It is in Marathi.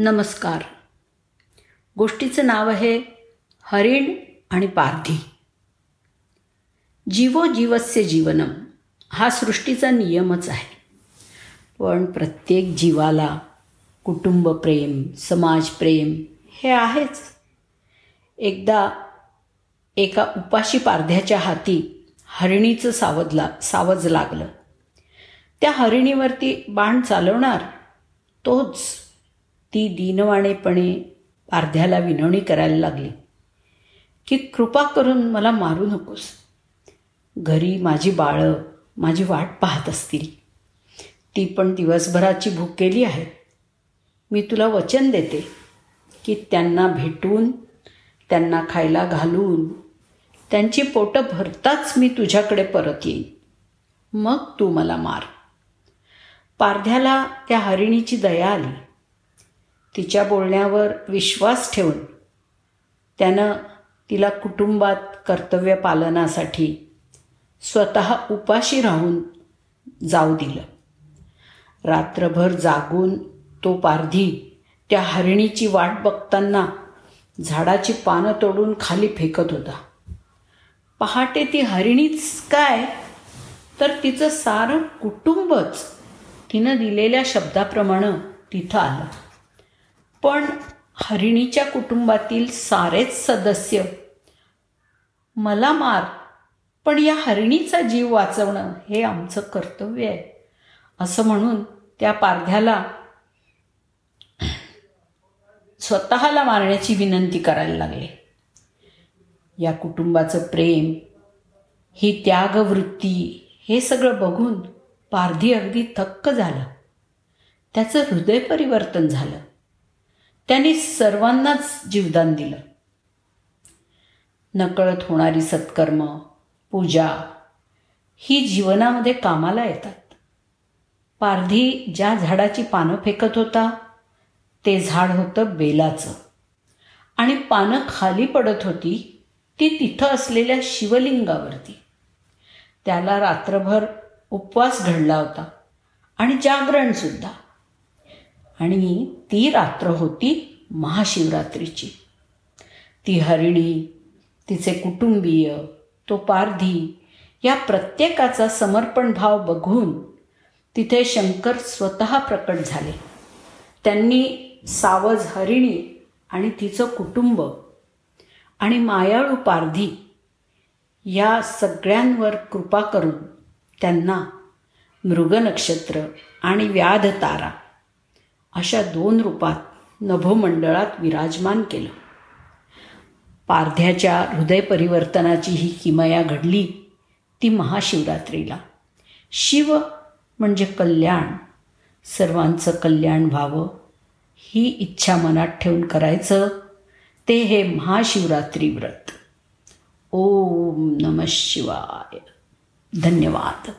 नमस्कार. गोष्टीचं नाव आहे हरिण आणि पारधी. जीवो जीवस्य जीवनम हा सृष्टीचा नियमच आहे. पण प्रत्येक जीवाला कुटुंबप्रेम समाजप्रेम हे आहेच. एकदा एका उपाशी पारध्याच्या हाती हरिणीचं सावजला सावज लागलं. त्या हरिणीवरती बाण चालवणार तोच ती दीनवाणेपणे पारध्याला विनवणी करायला लागली. की कृपा करून मला मारू नकोस. घरी माझी बाळं माझी वाट पाहत असतील. ती पण दिवसभराची भूक केली आहे. मी तुला वचन देते की त्यांना भेटून त्यांना खायला घालून त्यांची पोटं भरताच मी तुझ्याकडे परत येईन. मग तू मला मार. पारध्याला त्या हरिणीची दया आली. तिच्या बोलण्यावर विश्वास ठेवून त्यानं तिला कुटुंबात कर्तव्य पालनासाठी स्वतः उपाशी राहून जाऊ दिलं. रात्रभर जागून तो पारधी त्या हरिणीची वाट बघताना झाडाची पानं तोडून खाली फेकत होता. पहाटे ती हरिणीच काय? तर तिचं सारं कुटुंबच तिनं दिलेल्या शब्दाप्रमाणे तिथं आलं. पण हरिणीच्या कुटुंबातील सारेच सदस्य मला मार पण या हरिणीचा जीव वाचवणं हे आमचं कर्तव्य आहे असं म्हणून त्या पारध्याला स्वतःला मारण्याची विनंती करायला लागले. या कुटुंबाचं प्रेम ही त्यागवृत्ती हे सगळं बघून पारधी अगदी थक्क झालं. त्याचं हृदय परिवर्तन झालं. त्यांनी सर्वांनाच जीवदान दिलं. नकळत होणारी सत्कर्म पूजा ही जीवनामध्ये कामाला येतात. पारधी ज्या झाडाची पानं फेकत होता ते झाड होतं बेलाचं. आणि पानं खाली पडत होती ती तिथं असलेल्या शिवलिंगावरती. त्याला रात्रभर उपवास घडला होता आणि जागरणसुद्धा आणि ती रात्र होती महाशिवरात्रीची. ती हरिणी तिचे कुटुंबीय तो पारधी या प्रत्येकाचा समर्पण भाव बघून तिथे शंकर स्वतः प्रकट झाले. त्यांनी सावज हरिणी आणि तिचं कुटुंब आणि मायाळू पारधी या सगळ्यांवर कृपा करून त्यांना मृगनक्षत्र आणि व्याधतारा अशा दोन रूपात नभोमंडळात विराजमान केलं. पारध्याच्या हृदय परिवर्तनाची ही किमया घडली ती महाशिवरात्रीला. शिव म्हणजे कल्याण. सर्वांचं कल्याण व्हावं ही इच्छा मनात ठेवून करायचं ते हे महाशिवरात्री व्रत. ओम नम शिवाय. धन्यवाद.